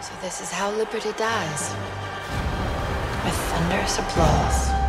So this is how liberty dies. With thunderous applause.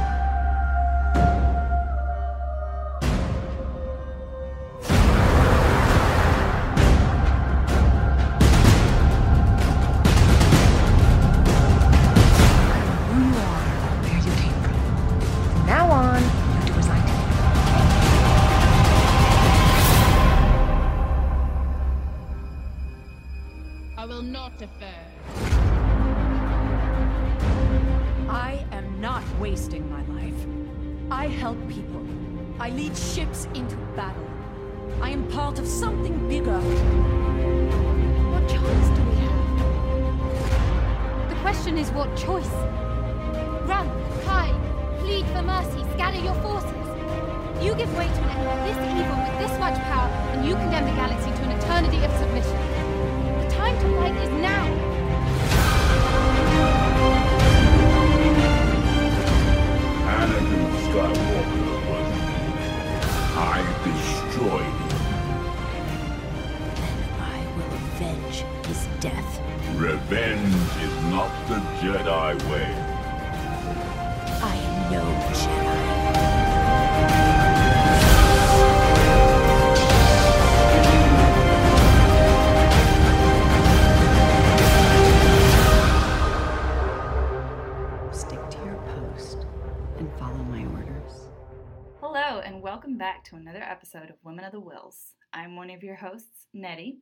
Episode of Women of the Wills. I'm one of your hosts, Nettie,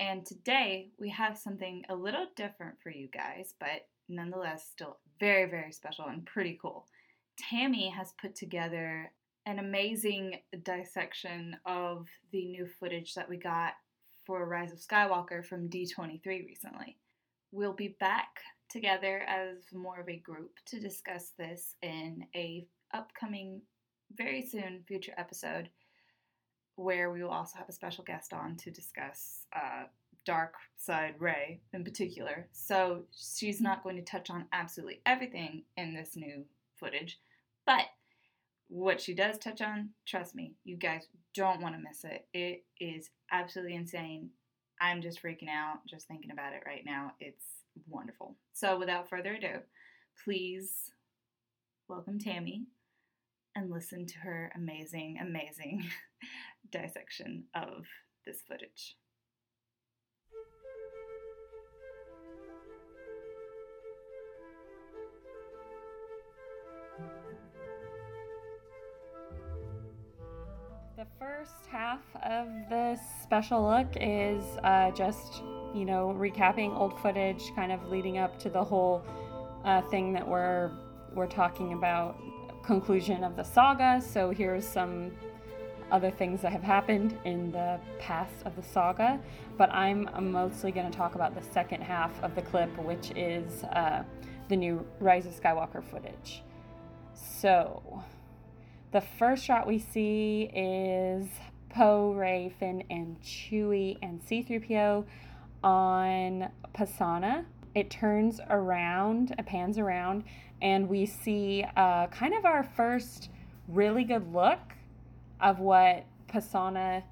and today we have something a little different for you guys, but nonetheless still very, very special and pretty cool. Tammy has put together an amazing dissection of the new footage that we got for Rise of Skywalker from D23 recently. We'll be back together as more of a group to discuss this in a upcoming very soon future episode where we will also have a special guest on to discuss uh, dark side Rey in particular. So she's not going to touch on absolutely everything in this new footage but what she does touch on trust me you guys don't want to miss it. It is absolutely insane. I'm just freaking out just thinking about it right now. It's wonderful. So without further ado please welcome tammy and listen to her amazing, amazing dissection of this footage. The first half of this special look is uh, just, you know, recapping old footage, kind of leading up to the whole uh, thing that we're we're talking about, conclusion of the saga. So here's some other things that have happened in the past of the saga, but I'm mostly going to talk about the second half of the clip, which is uh, the new Rise of Skywalker footage. So, the first shot we see is Poe, Rey, Finn, and Chewie and C3PO on Pasaana. It turns around, it pans around, and we see uh, kind of our first really good look of what Pasaana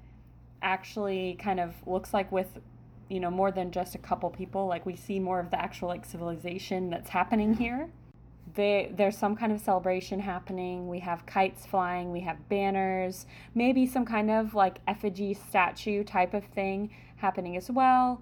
actually kind of looks like with you know more than just a couple people like we see more of the actual like civilization that's happening here they, there's some kind of celebration happening we have kites flying we have banners maybe some kind of like effigy statue type of thing happening as well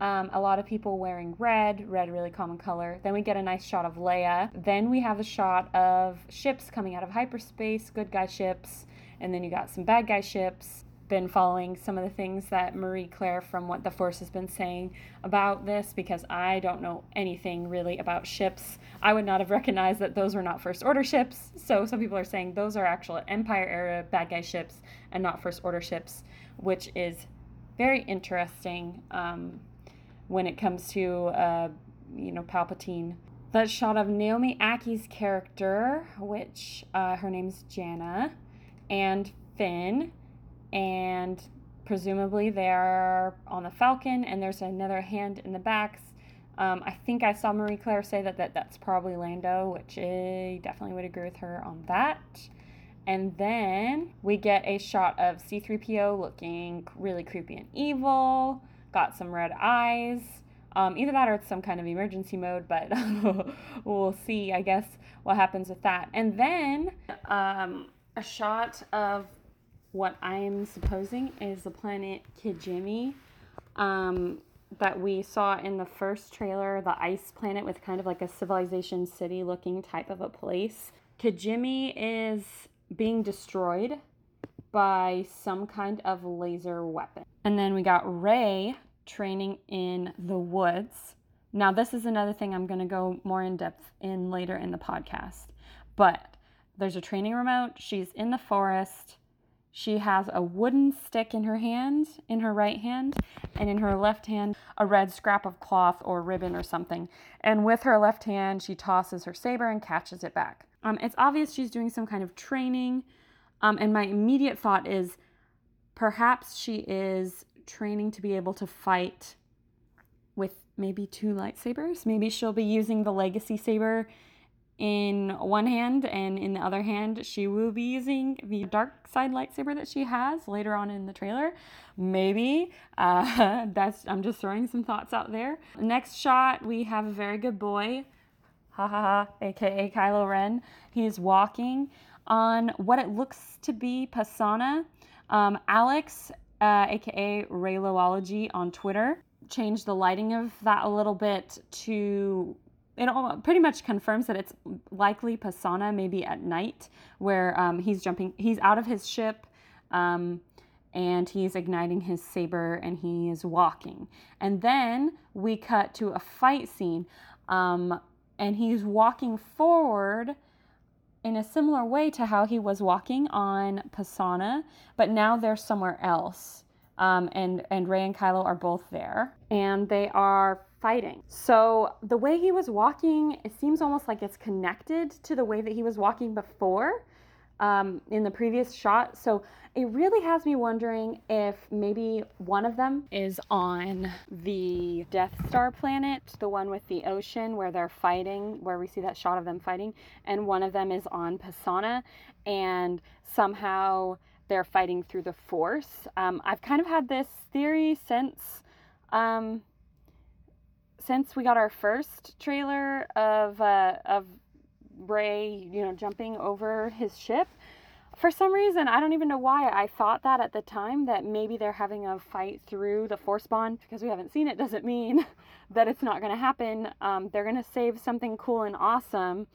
um, a lot of people wearing red, red, really common color. Then we get a nice shot of Leia. Then we have a shot of ships coming out of hyperspace, good guy ships. And then you got some bad guy ships. Been following some of the things that Marie Claire from What the Force has been saying about this because I don't know anything really about ships. I would not have recognized that those were not First Order ships. So some people are saying those are actual Empire era bad guy ships and not First Order ships, which is very interesting. Um, when it comes to uh, you know Palpatine. That shot of Naomi Ackie's character, which uh, her name's Jannah, and Finn, and presumably they're on the Falcon, and there's another hand in the backs. Um, I think I saw Marie Claire say that, that that's probably Lando, which I definitely would agree with her on that. And then we get a shot of C3PO looking really creepy and evil, got some red eyes. Um, either that or it's some kind of emergency mode, but we'll see, I guess, what happens with that. And then um, a shot of what I'm supposing is the planet Kijimi um, that we saw in the first trailer, the ice planet with kind of like a civilization city looking type of a place. Kijimi is being destroyed by some kind of laser weapon. And then we got Rey training in the woods. Now, this is another thing I'm going to go more in depth in later in the podcast. But there's a training remote. She's in the forest. She has a wooden stick in her hand, in her right hand, and in her left hand, a red scrap of cloth or ribbon or something. And with her left hand, she tosses her saber and catches it back. Um, it's obvious she's doing some kind of training. Um, and my immediate thought is perhaps she is training to be able to fight with maybe two lightsabers. Maybe she'll be using the legacy saber in one hand, and in the other hand, she will be using the dark side lightsaber that she has later on in the trailer. Maybe. Uh, that's I'm just throwing some thoughts out there. Next shot, we have a very good boy, ha ha ha, aka Kylo Ren. He's walking on what it looks to be Pasaana. Um, Alex, uh, aka Reyloology on Twitter, changed the lighting of that a little bit to it pretty much confirms that it's likely Pasaana, maybe at night, where um, he's jumping, he's out of his ship, um, and he's igniting his saber and he is walking. And then we cut to a fight scene, um, and he's walking forward in a similar way to how he was walking on Pasaana, but now they're somewhere else. Um, and and Rey and Kylo are both there, and they are fighting. So the way he was walking, it seems almost like it's connected to the way that he was walking before um, in the previous shot. So it really has me wondering if maybe one of them is on the Death Star planet, the one with the ocean where they're fighting, where we see that shot of them fighting, and one of them is on Pasaana, and somehow they're fighting through the Force. Um, I've kind of had this theory since. Um, since we got our first trailer of uh, of Rey, you know, jumping over his ship, for some reason, I don't even know why I thought that at the time that maybe they're having a fight through the Force Bond because we haven't seen it doesn't mean that it's not going to happen. Um, they're going to save something cool and awesome.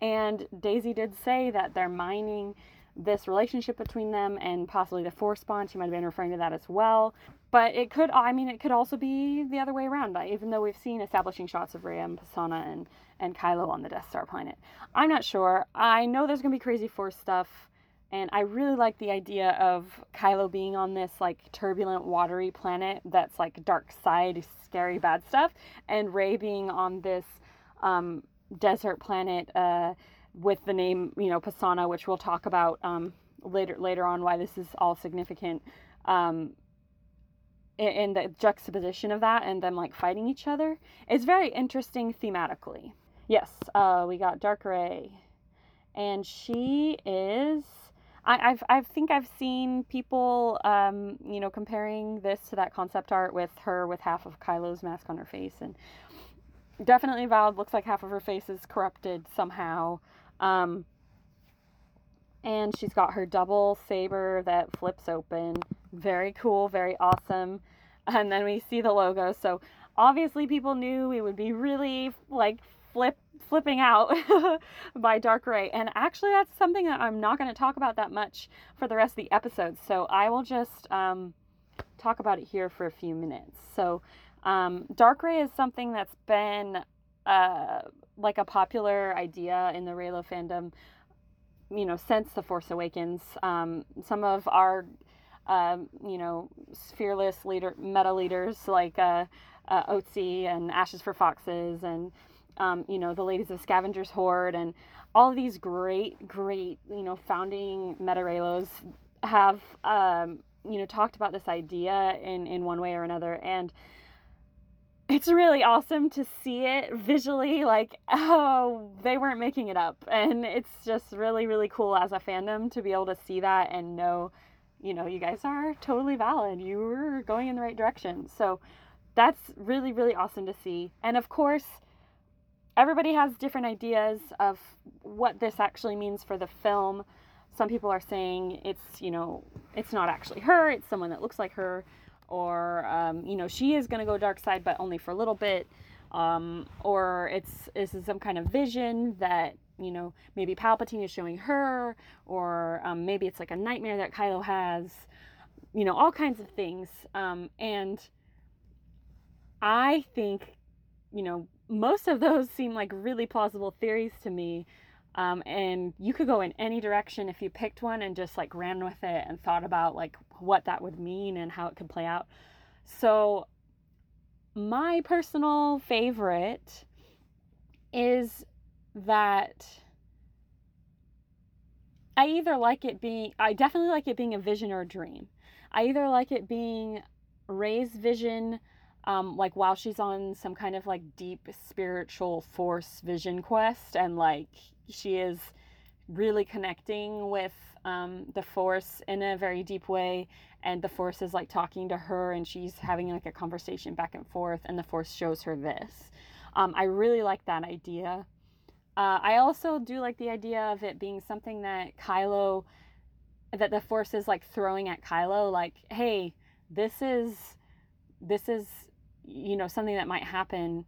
And Daisy did say that they're mining this relationship between them and possibly the Force Bond. She might have been referring to that as well. But it could, I mean, it could also be the other way around, even though we've seen establishing shots of Rey and Pasaana and, and Kylo on the Death Star planet. I'm not sure. I know there's going to be crazy Force stuff, and I really like the idea of Kylo being on this, like, turbulent, watery planet that's, like, dark side, scary, bad stuff, and Rey being on this um, desert planet uh, with the name, you know, Pasaana, which we'll talk about um, later later on why this is all significant. Um, in the juxtaposition of that and them like fighting each other is very interesting thematically. Yes, uh, we got Dark Rey, and she is. I, I've I think I've seen people, um, you know, comparing this to that concept art with her with half of Kylo's mask on her face, and definitely valid. Looks like half of her face is corrupted somehow. Um, and she's got her double saber that flips open. Very cool, very awesome. And then we see the logo. So obviously people knew we would be really like flip flipping out by Dark Rey. And actually that's something that I'm not going to talk about that much for the rest of the episode. So I will just um, talk about it here for a few minutes. So um, Dark Rey is something that's been uh, like a popular idea in the Reylo fandom you know, since The Force Awakens. Um, some of our, um, you know, fearless leader, meta leaders like uh, uh, Otzi and Ashes for Foxes and, um, you know, the Ladies of Scavengers Horde and all these great, great, you know, founding meta Reylos have, um, you know, talked about this idea in, in one way or another. And, it's really awesome to see it visually like oh they weren't making it up and it's just really really cool as a fandom to be able to see that and know you know you guys are totally valid you were going in the right direction so that's really, really awesome to see. And of course, everybody has different ideas of what this actually means for the film. Some people are saying it's, you know, it's not actually her, it's someone that looks like her, or, um, you know, she is going to go dark side, but only for a little bit. Um, or it's, it's some kind of vision that, you know, maybe Palpatine is showing her, or um, maybe it's like a nightmare that Kylo has, you know, all kinds of things. Um, and I think, you know, most of those seem like really plausible theories to me. Um, and you could go in any direction if you picked one and just like ran with it and thought about like what that would mean and how it could play out. So, my personal favorite is that I either like it being, I definitely like it being a vision or a dream. I either like it being Rey's vision um, like while she's on some kind of like deep spiritual force vision quest and like she is really connecting with um, the force in a very deep way and the force is like talking to her and she's having like a conversation back and forth and the force shows her this um, i really like that idea uh, i also do like the idea of it being something that kylo that the force is like throwing at kylo like hey this is this is you know something that might happen.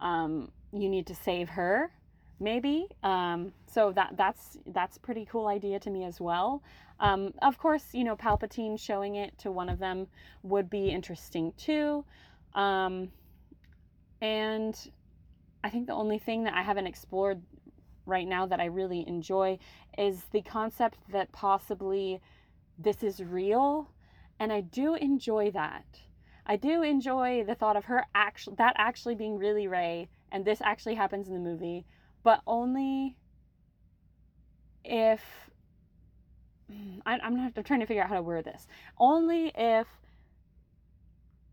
Um, you need to save her maybe. Um, so that that's that's pretty cool idea to me as well. Um, of course you know palpatine showing it to one of them would be interesting too. Um, and i think the only thing that i haven't explored right now that i really enjoy is the concept that possibly this is real and i do enjoy that I do enjoy the thought of her actually that actually being really Rey and this actually happens in the movie, but only if I, I'm not. I'm trying to figure out how to word this. Only if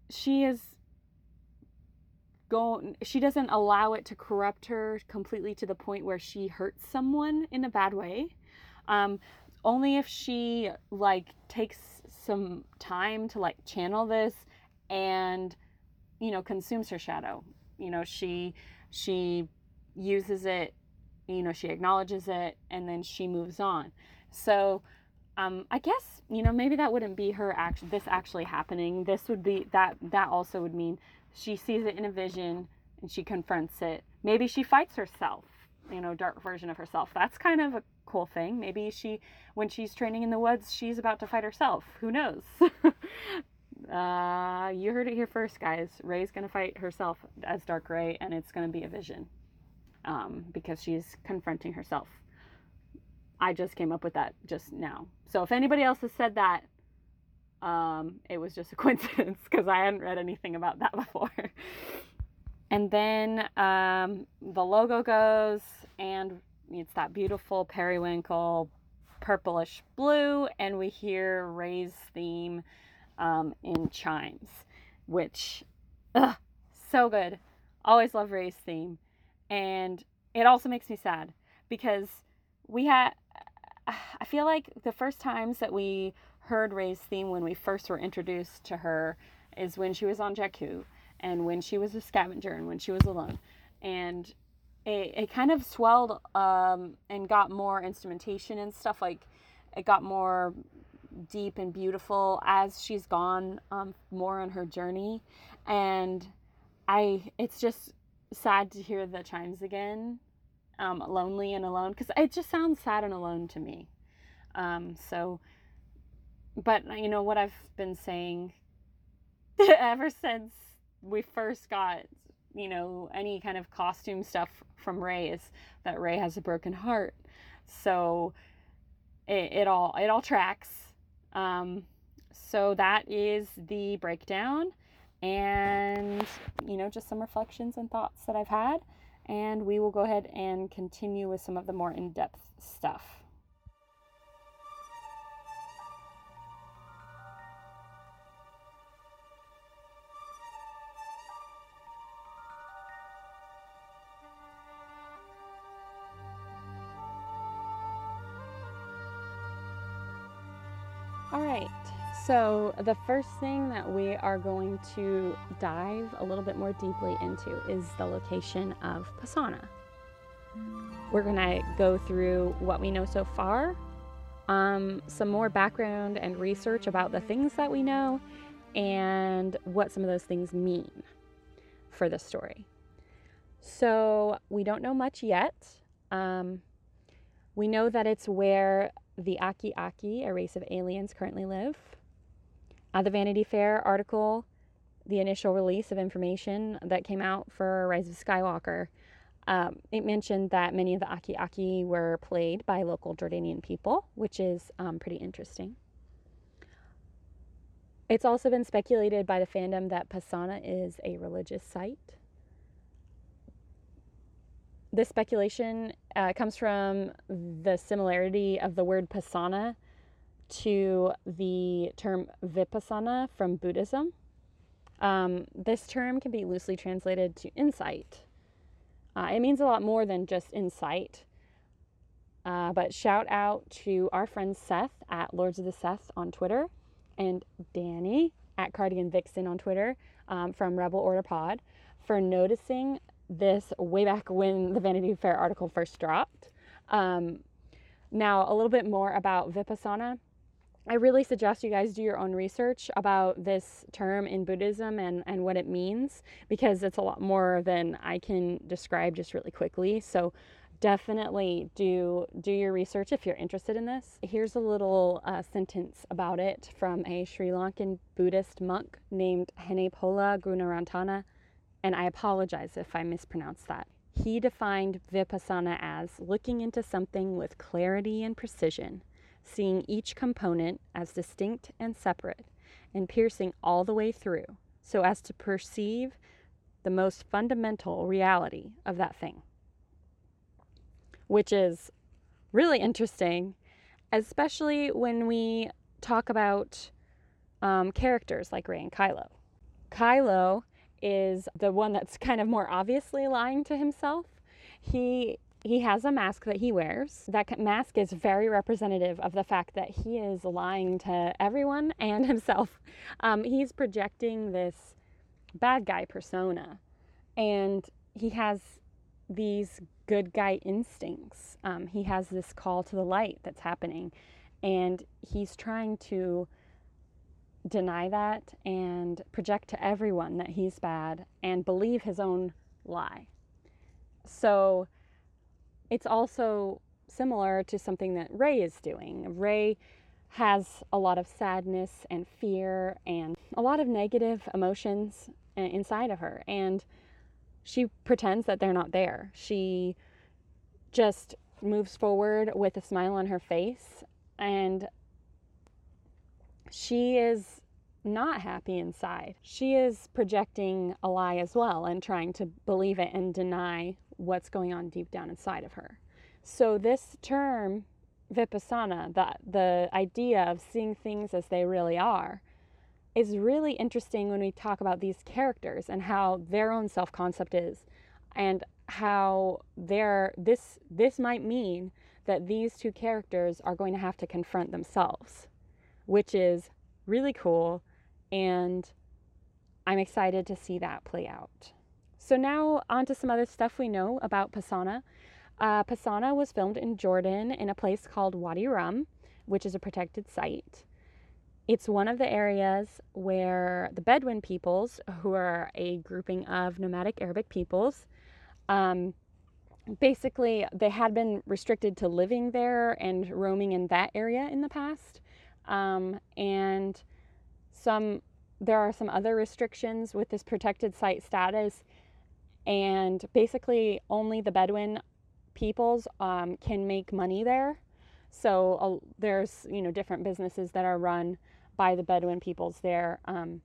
she is going. She doesn't allow it to corrupt her completely to the point where she hurts someone in a bad way. Um, only if she like takes some time to like channel this and you know consumes her shadow you know she she uses it you know she acknowledges it and then she moves on so um i guess you know maybe that wouldn't be her act this actually happening this would be that that also would mean she sees it in a vision and she confronts it maybe she fights herself you know dark version of herself that's kind of a cool thing maybe she when she's training in the woods she's about to fight herself who knows Uh, you heard it here first, guys. Rey's gonna fight herself as Dark Ray, and it's gonna be a vision, um, because she's confronting herself. I just came up with that just now. So if anybody else has said that, um, it was just a coincidence because I hadn't read anything about that before. and then um, the logo goes, and it's that beautiful periwinkle purplish blue, and we hear Rey's theme um, in chimes, which, ugh, so good. Always love Rey's theme. And it also makes me sad because we had, I feel like the first times that we heard Rey's theme when we first were introduced to her is when she was on Jakku and when she was a scavenger and when she was alone. And it, it kind of swelled um, and got more instrumentation and stuff like it got more deep and beautiful as she's gone um, more on her journey. And I, it's just sad to hear the chimes again, um, lonely and alone, because it just sounds sad and alone to me. Um, so, but you know what I've been saying ever since we first got, you know, any kind of costume stuff from Rey is that Rey has a broken heart. So it, it all it all tracks um, so that is the breakdown and, you know, just some reflections and thoughts that I've had. And we will go ahead and continue with some of the more in depth stuff. So, the first thing that we are going to dive a little bit more deeply into is the location of Pasaana. We're going to go through what we know so far, um, some more background and research about the things that we know, and what some of those things mean for the story. So, we don't know much yet. Um, we know that it's where the Aki Aki, a race of aliens, currently live. Uh, the Vanity Fair article, the initial release of information that came out for Rise of Skywalker, um, it mentioned that many of the Aki Aki were played by local Jordanian people, which is um, pretty interesting. It's also been speculated by the fandom that Pasaana is a religious site. This speculation uh, comes from the similarity of the word Pasaana to the term Vipassana from Buddhism. Um, this term can be loosely translated to insight. Uh, it means a lot more than just insight. Uh, but shout out to our friend Seth at Lords of the Seth on Twitter and Danny at Cardigan Vixen on Twitter um, from Rebel Order Pod for noticing this way back when the Vanity Fair article first dropped. Um, now, a little bit more about Vipassana. I really suggest you guys do your own research about this term in Buddhism and, and what it means because it's a lot more than I can describe just really quickly. So definitely do do your research if you're interested in this. Here's a little uh, sentence about it from a Sri Lankan Buddhist monk named Henepola Gunaratana, and I apologize if I mispronounced that. He defined vipassana as looking into something with clarity and precision seeing each component as distinct and separate, and piercing all the way through so as to perceive the most fundamental reality of that thing. Which is really interesting, especially when we talk about um, characters like Rey and Kylo. Kylo is the one that's kind of more obviously lying to himself. He he has a mask that he wears. That mask is very representative of the fact that he is lying to everyone and himself. Um, he's projecting this bad guy persona, and he has these good guy instincts. Um, he has this call to the light that's happening, and he's trying to deny that and project to everyone that he's bad and believe his own lie. So, it's also similar to something that Rey is doing. Rey has a lot of sadness and fear and a lot of negative emotions uh, inside of her. And she pretends that they're not there. She just moves forward with a smile on her face and she is not happy inside. She is projecting a lie as well and trying to believe it and deny what's going on deep down inside of her. So, this term, vipassana, the, the idea of seeing things as they really are, is really interesting when we talk about these characters and how their own self concept is and how their this this might mean that these two characters are going to have to confront themselves which is really cool and I'm excited to see that play out. So, now on to some other stuff we know about Pasaana. Uh, Pasaana was filmed in Jordan in a place called Wadi Rum, which is a protected site. It's one of the areas where the Bedouin peoples, who are a grouping of nomadic Arabic peoples, um, basically they had been restricted to living there and roaming in that area in the past. Um, and some there are some other restrictions with this protected site status and basically only the bedouin peoples um, can make money there. So uh, there's you know different businesses that are run by the bedouin peoples there um,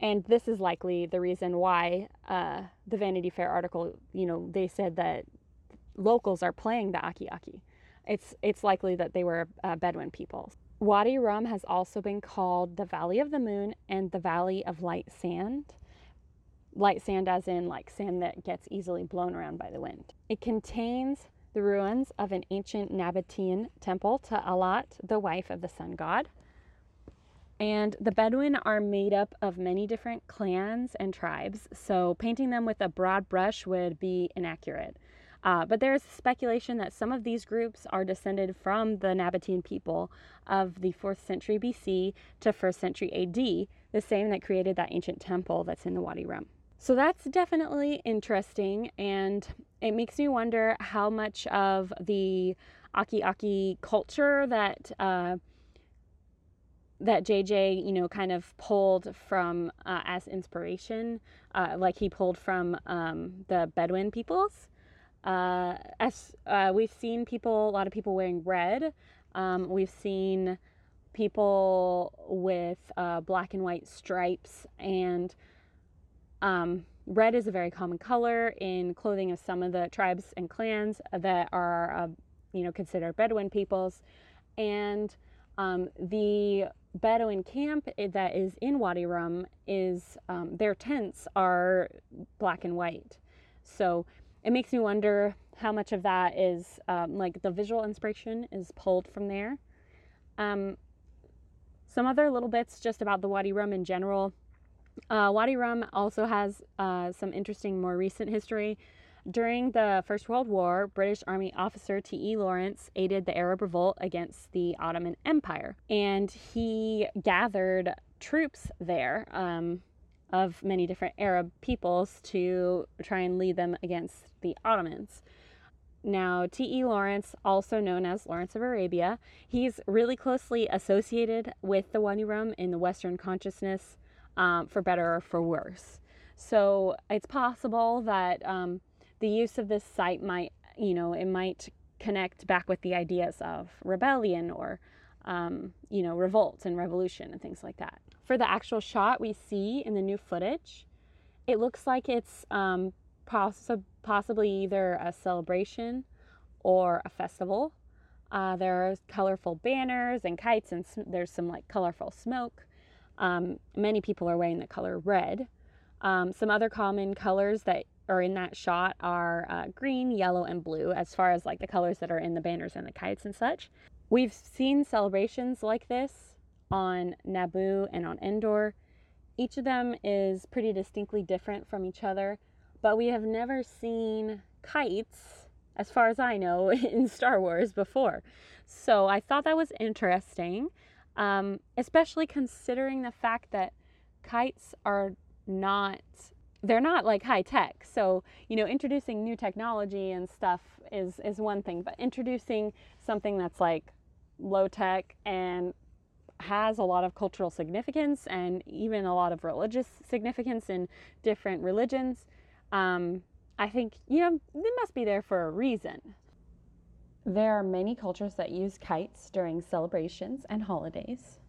and this is likely the reason why uh, the vanity fair article you know they said that locals are playing the aki aki it's it's likely that they were uh, bedouin peoples. Wadi Rum has also been called the Valley of the Moon and the Valley of Light Sand. Light sand, as in like sand that gets easily blown around by the wind. It contains the ruins of an ancient Nabatean temple to Allat, the wife of the sun god. And the Bedouin are made up of many different clans and tribes, so painting them with a broad brush would be inaccurate. Uh, but there is speculation that some of these groups are descended from the Nabatean people of the 4th century BC to 1st century AD, the same that created that ancient temple that's in the Wadi Rum. So that's definitely interesting, and it makes me wonder how much of the Aki Aki culture that uh, that JJ, you know, kind of pulled from uh, as inspiration, uh, like he pulled from um, the Bedouin peoples. Uh, as uh, we've seen people, a lot of people wearing red. Um, we've seen people with uh, black and white stripes, and um, red is a very common color in clothing of some of the tribes and clans that are, uh, you know, considered Bedouin peoples, and um, the Bedouin camp that is in Wadi Rum is um, their tents are black and white. So it makes me wonder how much of that is um, like the visual inspiration is pulled from there. Um, some other little bits just about the Wadi Rum in general. Uh, Wadi Rum also has uh, some interesting, more recent history. During the First World War, British Army officer T.E. Lawrence aided the Arab revolt against the Ottoman Empire, and he gathered troops there um, of many different Arab peoples to try and lead them against the Ottomans. Now, T.E. Lawrence, also known as Lawrence of Arabia, he's really closely associated with the Wadi Rum in the Western consciousness, um, for better or for worse. So it's possible that um, the use of this site might, you know, it might connect back with the ideas of rebellion or, um, you know, revolt and revolution and things like that. For the actual shot we see in the new footage, it looks like it's um, poss- possibly either a celebration or a festival. Uh, there are colorful banners and kites, and there's some like colorful smoke. Um, many people are wearing the color red. Um, some other common colors that are in that shot are uh, green, yellow, and blue, as far as like the colors that are in the banners and the kites and such. We've seen celebrations like this on Naboo and on Endor. Each of them is pretty distinctly different from each other, but we have never seen kites, as far as I know, in Star Wars before. So I thought that was interesting, um, especially considering the fact that kites are not they're not like high tech. So, you know, introducing new technology and stuff is is one thing, but introducing something that's like low tech and has a lot of cultural significance and even a lot of religious significance in different religions, um, I think, you know, it must be there for a reason. There are many cultures that use kites during celebrations and holidays.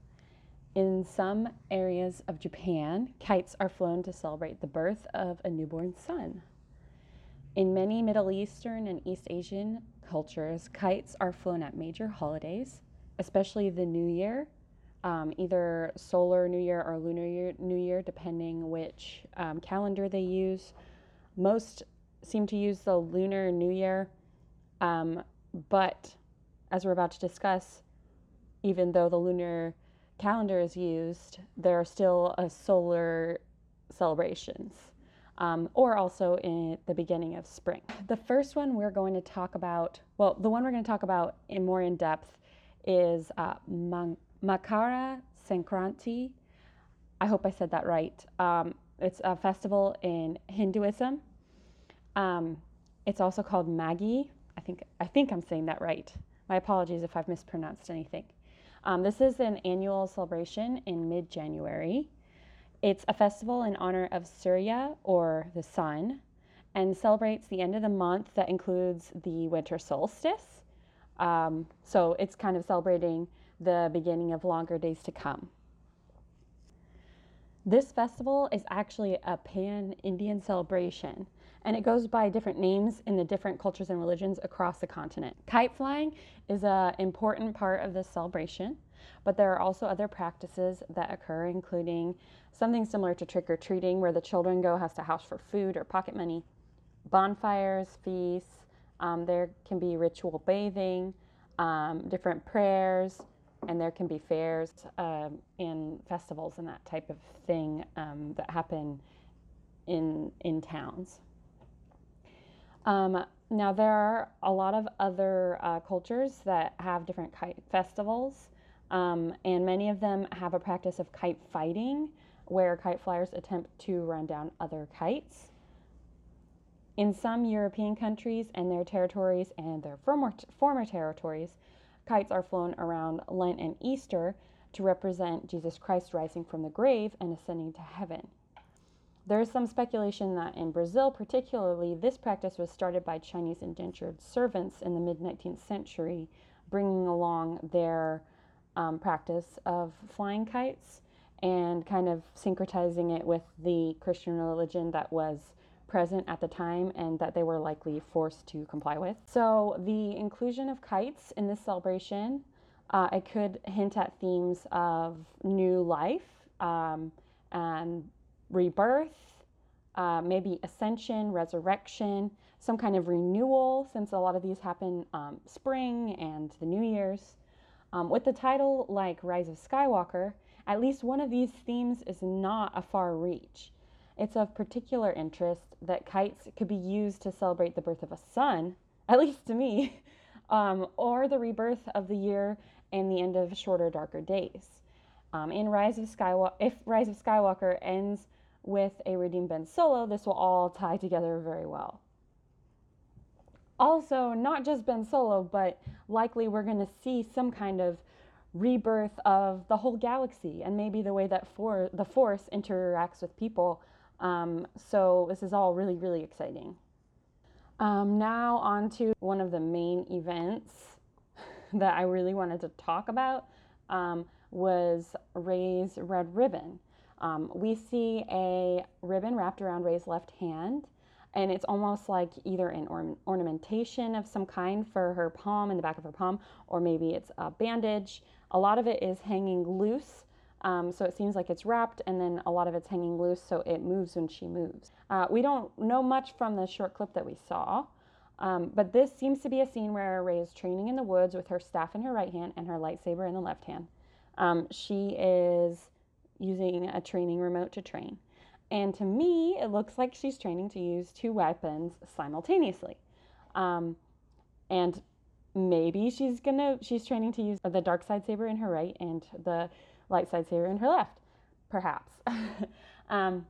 In some areas of Japan, kites are flown to celebrate the birth of a newborn son. In many Middle Eastern and East Asian cultures, kites are flown at major holidays, especially the New Year, um, either solar New Year or lunar year, New Year, depending which um, calendar they use. Most seem to use the lunar New Year, um, but as we're about to discuss, even though the lunar calendar is used, there are still a solar celebrations, um, or also in the beginning of spring. The first one we're going to talk about, well, the one we're going to talk about in more in depth is uh, Makara Sankranti. I hope I said that right. Um, it's a festival in Hinduism. Um, it's also called Maghi. I think I think I'm saying that right. My apologies if I've mispronounced anything. Um, this is an annual celebration in mid January. It's a festival in honor of Surya or the sun and celebrates the end of the month that includes the winter solstice. Um, so it's kind of celebrating the beginning of longer days to come. This festival is actually a pan Indian celebration and it goes by different names in the different cultures and religions across the continent. Kite flying is an important part of this celebration, but there are also other practices that occur, including something similar to trick or treating, where the children go has to house for food or pocket money, bonfires, feasts. Um, there can be ritual bathing, um, different prayers, and there can be fairs um, and festivals and that type of thing um, that happen in in towns. Um, now there are a lot of other uh, cultures that have different kite festivals, um, and many of them have a practice of kite fighting, where kite flyers attempt to run down other kites. In some European countries and their territories and their former, former territories, kites are flown around Lent and Easter to represent Jesus Christ rising from the grave and ascending to heaven. There is some speculation that in Brazil, particularly, this practice was started by Chinese indentured servants in the mid 19th century, bringing along their um, practice of flying kites and kind of syncretizing it with the Christian religion that was present at the time and that they were likely forced to comply with. So, the inclusion of kites in this celebration, uh, it could hint at themes of new life um, and rebirth, uh, maybe ascension, resurrection, some kind of renewal, since a lot of these happen um, spring and the New Year's. Um, with the title like Rise of Skywalker, at least one of these themes is not a far reach. It's of particular interest that kites could be used to celebrate the birth of a son, at least to me, um, or the rebirth of the year and the end of shorter, darker days. Um, in Rise of Skywalker, if Rise of Skywalker ends with a redeemed Ben Solo, this will all tie together very well. Also, not just Ben Solo, but likely we're going to see some kind of rebirth of the whole galaxy and maybe the way that for the Force interacts with people. Um, so this is all really, really exciting. Um, now on to one of the main events that I really wanted to talk about um, was Rey's red ribbon. Um, we see a ribbon wrapped around Rey's left hand, and it's almost like either an or- ornamentation of some kind for her palm in the back of her palm, or maybe it's a bandage. A lot of it is hanging loose, um, so it seems like it's wrapped, and then a lot of it's hanging loose, so it moves when she moves. Uh, we don't know much from the short clip that we saw. Um, but this seems to be a scene where Rey is training in the woods with her staff in her right hand and her lightsaber in the left hand. Um, she is using a training remote to train. And to me, it looks like she's training to use two weapons simultaneously. Um, and maybe she's gonna she's training to use the dark side saber in her right and the light side saber in her left, perhaps. um,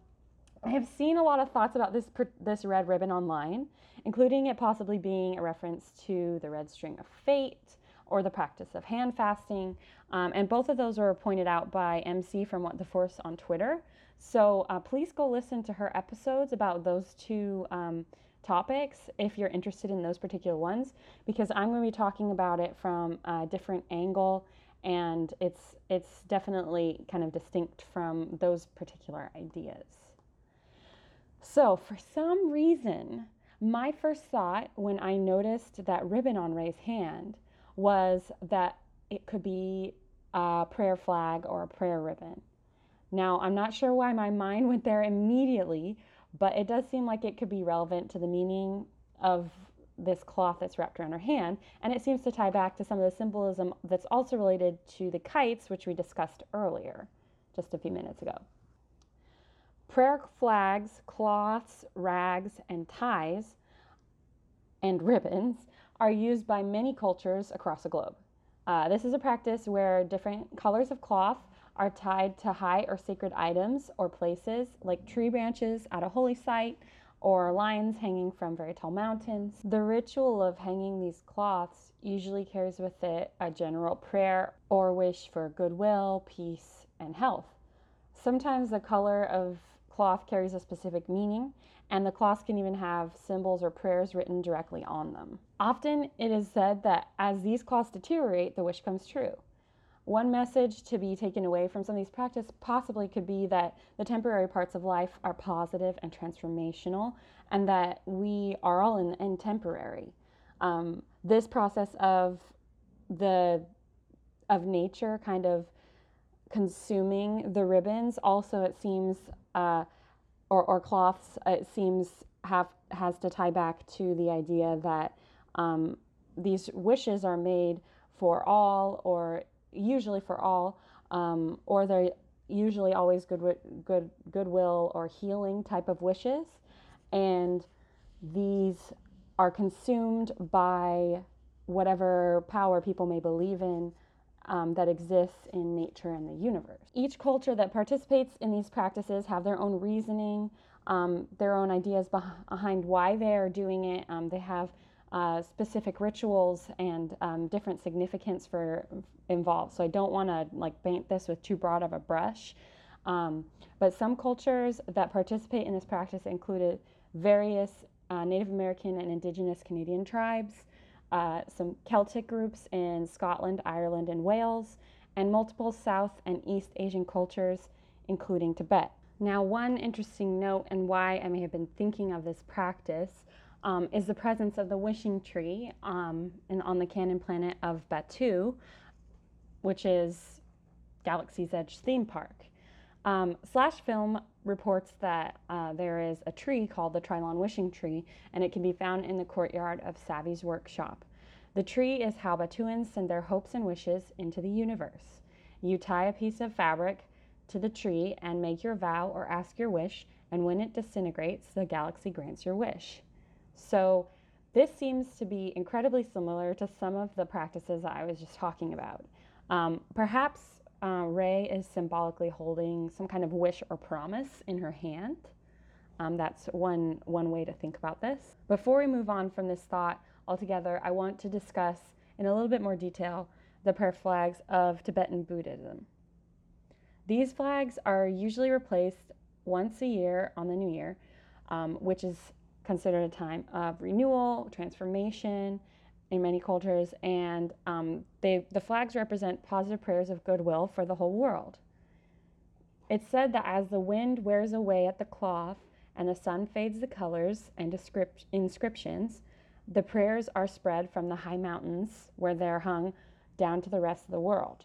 I have seen a lot of thoughts about this this red ribbon online, including it possibly being a reference to the red string of fate or the practice of hand fasting. Um, and both of those were pointed out by MC from What the Force on Twitter. So uh, please go listen to her episodes about those two um, topics if you're interested in those particular ones, because I'm going to be talking about it from a different angle, and it's it's definitely kind of distinct from those particular ideas. So for some reason, my first thought when I noticed that ribbon on Rey's hand was that it could be a prayer flag or a prayer ribbon. Now, I'm not sure why my mind went there immediately, but it does seem like it could be relevant to the meaning of this cloth that's wrapped around her hand, and it seems to tie back to some of the symbolism that's also related to the kites, which we discussed earlier, just a few minutes ago. Prayer flags, cloths, rags, and ties, and ribbons are used by many cultures across the globe. Uh, this is a practice where different colors of cloth are tied to high or sacred items or places, like tree branches at a holy site or lines hanging from very tall mountains. The ritual of hanging these cloths usually carries with it a general prayer or wish for goodwill, peace, and health. Sometimes the color of cloth carries a specific meaning, and the cloths can even have symbols or prayers written directly on them. Often it is said that as these cloths deteriorate, the wish comes true. One message to be taken away from some of these practices possibly could be that the temporary parts of life are positive and transformational, and that we are all in, in temporary. Um, this process of the of nature kind of consuming the ribbons also it seems uh, or, or cloths, it seems have has to tie back to the idea that um, these wishes are made for all or usually for all, um, or they're usually always good, good, goodwill or healing type of wishes. And these are consumed by whatever power people may believe in um, that exists in nature and the universe. Each culture that participates in these practices have their own reasoning, um, their own ideas behind why they are doing it. Um, they have uh, specific rituals and um, different significance for involved. So I don't want to like paint this with too broad of a brush. Um, but some cultures that participate in this practice included various uh, Native American and Indigenous Canadian tribes, uh, some Celtic groups in Scotland, Ireland, and Wales, and multiple South and East Asian cultures, including Tibet. Now, one interesting note and why I may have been thinking of this practice um, is the presence of the wishing tree um, in, on the Canon planet of Batuu, which is Galaxy's Edge theme park. Um, Slash Film reports that uh, there is a tree called the Trilon Wishing Tree, and it can be found in the courtyard of Savi's workshop. The tree is how Batuuans send their hopes and wishes into the universe. You tie a piece of fabric to the tree and make your vow or ask your wish, and when it disintegrates, the galaxy grants your wish. So, this seems to be incredibly similar to some of the practices I was just talking about. Um, perhaps uh, Rey is symbolically holding some kind of wish or promise in her hand. Um, that's one, one way to think about this. Before we move on from this thought altogether, I want to discuss in a little bit more detail the prayer flags of Tibetan Buddhism. These flags are usually replaced once a year on the new year, um, which is considered a time of renewal, transformation, in many cultures, and um, they, the flags represent positive prayers of goodwill for the whole world. It's said that as the wind wears away at the cloth and the sun fades the colors and inscriptions, the prayers are spread from the high mountains where they're hung down to the rest of the world.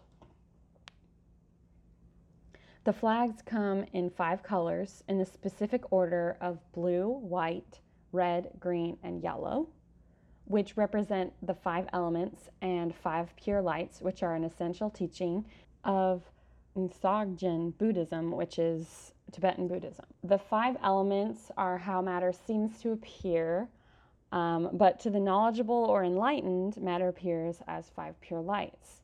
The flags come in five colors in the specific order of blue, white, red, green, and yellow which represent the five elements and five pure lights, which are an essential teaching of Dzogchen Buddhism, which is Tibetan Buddhism. The five elements are how matter seems to appear, um, but to the knowledgeable or enlightened, matter appears as five pure lights.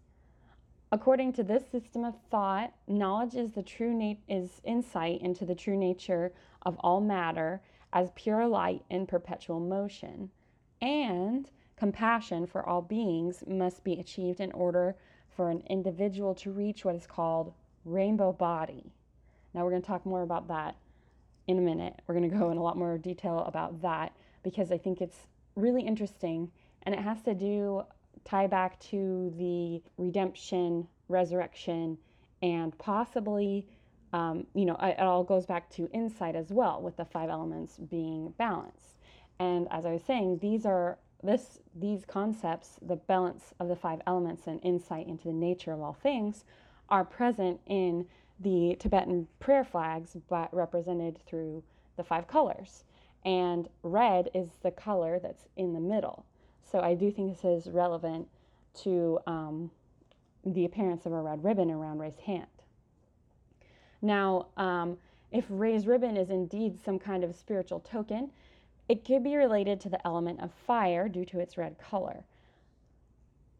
According to this system of thought, knowledge is the true is insight into the true nature of all matter as pure light in perpetual motion and compassion for all beings must be achieved in order for an individual to reach what is called rainbow body. Now, we're going to talk more about that in a minute. We're going to go in a lot more detail about that because I think it's really interesting and it has to do tie back to the redemption, resurrection, and possibly, um, you know, it all goes back to insight as well, with the five elements being balanced. And as I was saying, these are this these concepts, the balance of the five elements and insight into the nature of all things, are present in the Tibetan prayer flags, but represented through the five colors. And red is the color that's in the middle. So I do think this is relevant to um, the appearance of a red ribbon around Rey's hand. Now, um, if Rey's ribbon is indeed some kind of spiritual token, it could be related to the element of fire due to its red color.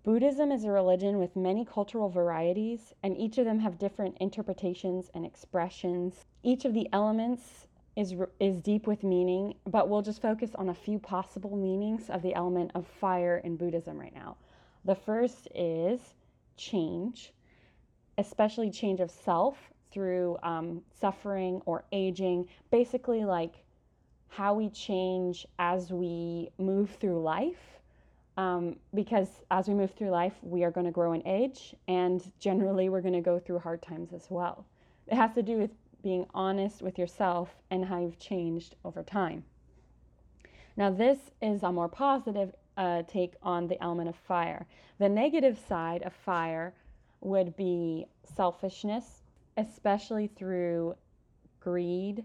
Buddhism is a religion with many cultural varieties, and each of them have different interpretations and expressions. Each of the elements is, is deep with meaning, but we'll just focus on a few possible meanings of the element of fire in Buddhism right now. The first is change, especially change of self through um, suffering or aging, basically, like how we change as we move through life. Um, because as we move through life, we are going to grow in age, and generally, we're going to go through hard times as well. It has to do with being honest with yourself and how you've changed over time. Now, this is a more positive uh, take on the element of fire. The negative side of fire would be selfishness, especially through greed,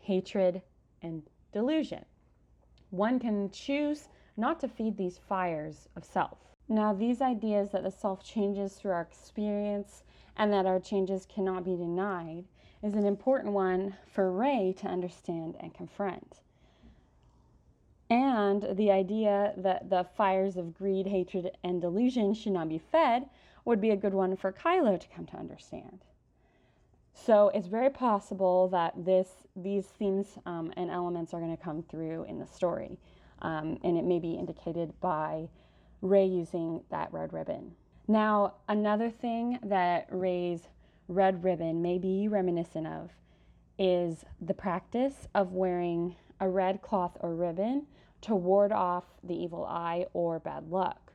hatred, and delusion. One can choose not to feed these fires of self. Now, these ideas that the self changes through our experience and that our changes cannot be denied is an important one for Rey to understand and confront. And the idea that the fires of greed, hatred, and delusion should not be fed would be a good one for Kylo to come to understand. So it's very possible that this these themes um, and elements are going to come through in the story, um, and it may be indicated by Rey using that red ribbon. Now, another thing that Rey's red ribbon may be reminiscent of is the practice of wearing a red cloth or ribbon to ward off the evil eye or bad luck.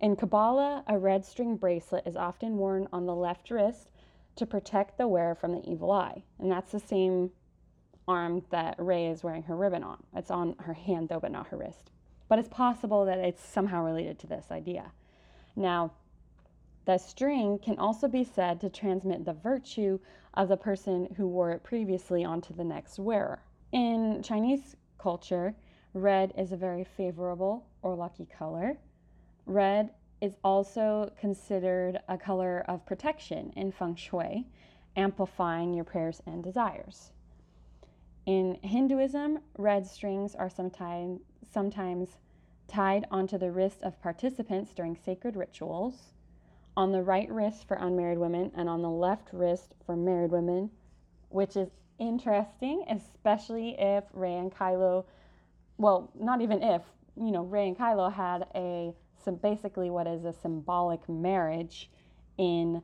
In Kabbalah, a red string bracelet is often worn on the left wrist to protect the wearer from the evil eye. And that's the same arm that Rey is wearing her ribbon on. It's on her hand, though, but not her wrist. But it's possible that it's somehow related to this idea. Now, the string can also be said to transmit the virtue of the person who wore it previously onto the next wearer. In Chinese culture, red is a very favorable or lucky color. Red is also considered a color of protection in feng shui, amplifying your prayers and desires. In Hinduism, red strings are sometimes, sometimes tied onto the wrist of participants during sacred rituals, on the right wrist for unmarried women, and on the left wrist for married women, which is interesting, especially if Rey and Kylo, well, not even if, you know, Rey and Kylo had a some basically what is a symbolic marriage in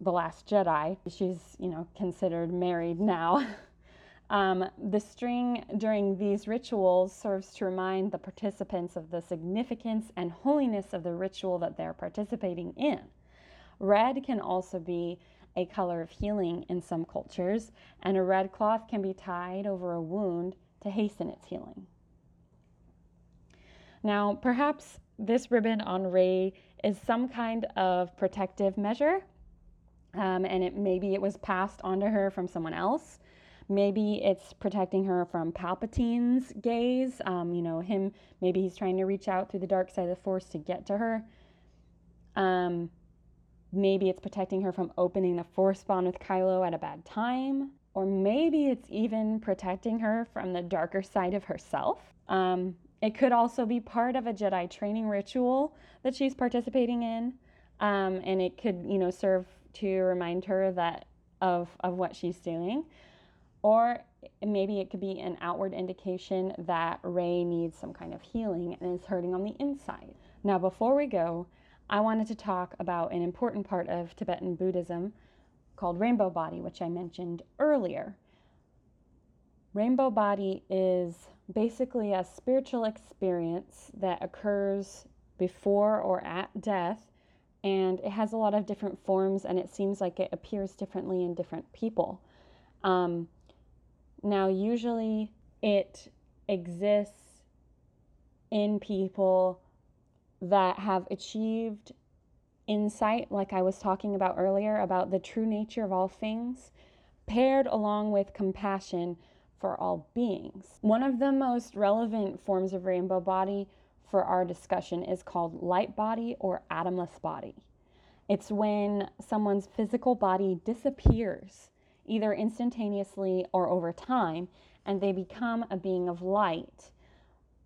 the last jedi. She's you know considered married now. Um, the string during these rituals serves to remind the participants of the significance and holiness of the ritual that they're participating in. Red can also be a color of healing in some cultures and a red cloth can be tied over a wound to hasten its healing. Now perhaps this ribbon on Rey is some kind of protective measure, um, and it maybe it was passed on to her from someone else. Maybe it's protecting her from Palpatine's gaze. Um, you know, him. Maybe he's trying to reach out through the dark side of the Force to get to her. Um, maybe it's protecting her from opening the Force bond with Kylo at a bad time, or maybe it's even protecting her from the darker side of herself. Um, it could also be part of a Jedi training ritual that she's participating in, um, and it could, you know, serve to remind her that of of what she's doing, or maybe it could be an outward indication that Rey needs some kind of healing and is hurting on the inside. Now, before we go, I wanted to talk about an important part of Tibetan Buddhism called rainbow body, which I mentioned earlier. Rainbow body is basically a spiritual experience that occurs before or at death, and it has a lot of different forms, and it seems like it appears differently in different people. Um, now, usually it exists in people that have achieved insight, like I was talking about earlier, about the true nature of all things, paired along with compassion for all beings. One of the most relevant forms of rainbow body for our discussion is called light body or atomless body. It's when someone's physical body disappears, either instantaneously or over time, and they become a being of light,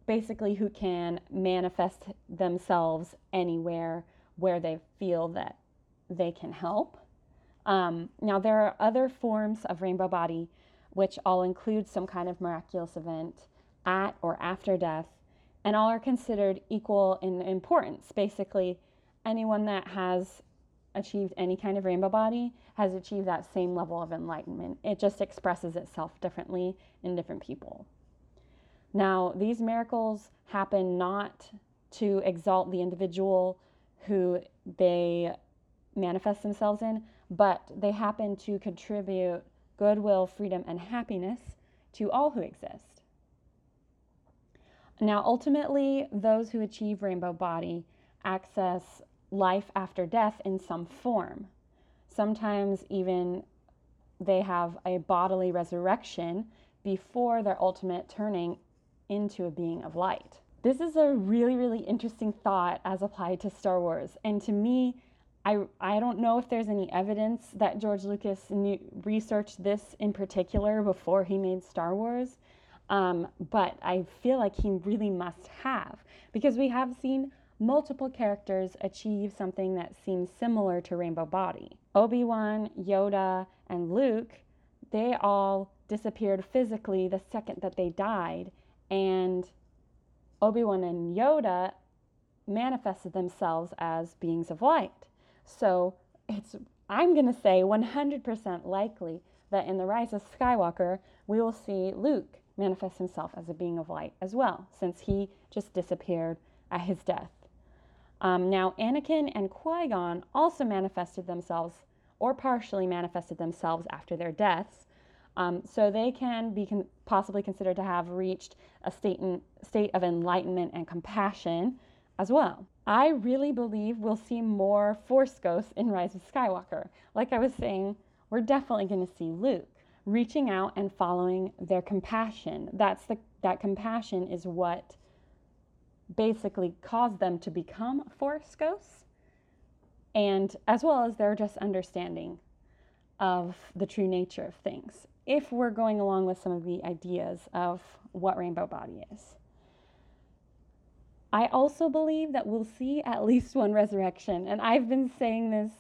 basically, who can manifest themselves anywhere where they feel that they can help. Um, now, there are other forms of rainbow body which all include some kind of miraculous event at or after death, and all are considered equal in importance. Basically, anyone that has achieved any kind of rainbow body has achieved that same level of enlightenment. It just expresses itself differently in different people. Now, these miracles happen not to exalt the individual who they manifest themselves in, but they happen to contribute goodwill, freedom, and happiness to all who exist. Now, ultimately, those who achieve rainbow body access life after death in some form. Sometimes, even they have a bodily resurrection before their ultimate turning into a being of light. this is a really, really interesting thought as applied to Star Wars. And to me, I, I don't know if there's any evidence that George Lucas knew, researched this in particular before he made Star Wars, um, but I feel like he really must have because we have seen multiple characters achieve something that seems similar to Rainbow Body. Obi Wan, Yoda, and Luke, they all disappeared physically the second that they died, and Obi Wan and Yoda manifested themselves as beings of light. So it's, I'm going to say 100% likely that in The Rise of Skywalker, we will see Luke manifest himself as a being of light as well, since he just disappeared at his death. Um, now, Anakin and Qui Gon also manifested themselves, or partially manifested themselves after their deaths. Um, so they can be con- possibly considered to have reached a state, in, state of enlightenment and compassion as well. I really believe we'll see more Force ghosts in Rise of Skywalker. Like I was saying, we're definitely going to see Luke reaching out and following their compassion. That's the that compassion is what basically caused them to become Force ghosts, and as well as their just understanding of the true nature of things. If we're going along with some of the ideas of what Rainbow Body is. I also believe that we'll see at least one resurrection, and I've been saying this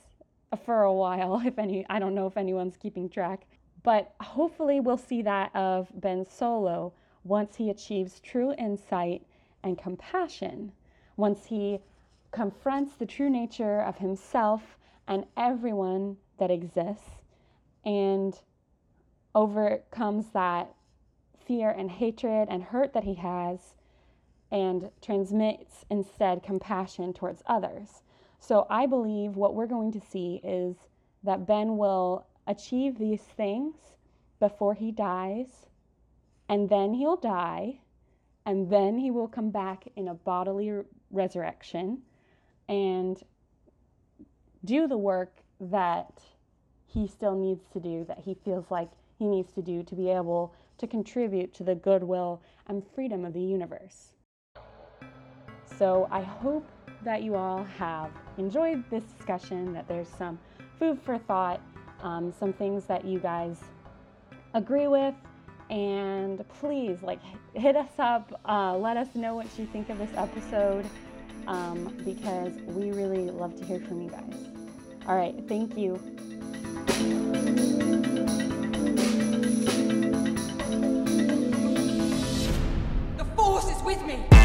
for a while. If any, I don't know if anyone's keeping track, but hopefully we'll see that of Ben Solo once he achieves true insight and compassion, once he confronts the true nature of himself and everyone that exists, and overcomes that fear and hatred and hurt that he has and transmits instead compassion towards others. So I believe what we're going to see is that Ben will achieve these things before he dies, and then he'll die, and then he will come back in a bodily resurrection and do the work that he still needs to do, that he feels like he needs to do to be able to contribute to the goodwill and freedom of the universe. So I hope that you all have enjoyed this discussion, that there's some food for thought, um, some things that you guys agree with. And please, like, hit us up. Uh, let us know what you think of this episode um, because we really love to hear from you guys. All right, thank you. The Force is with me!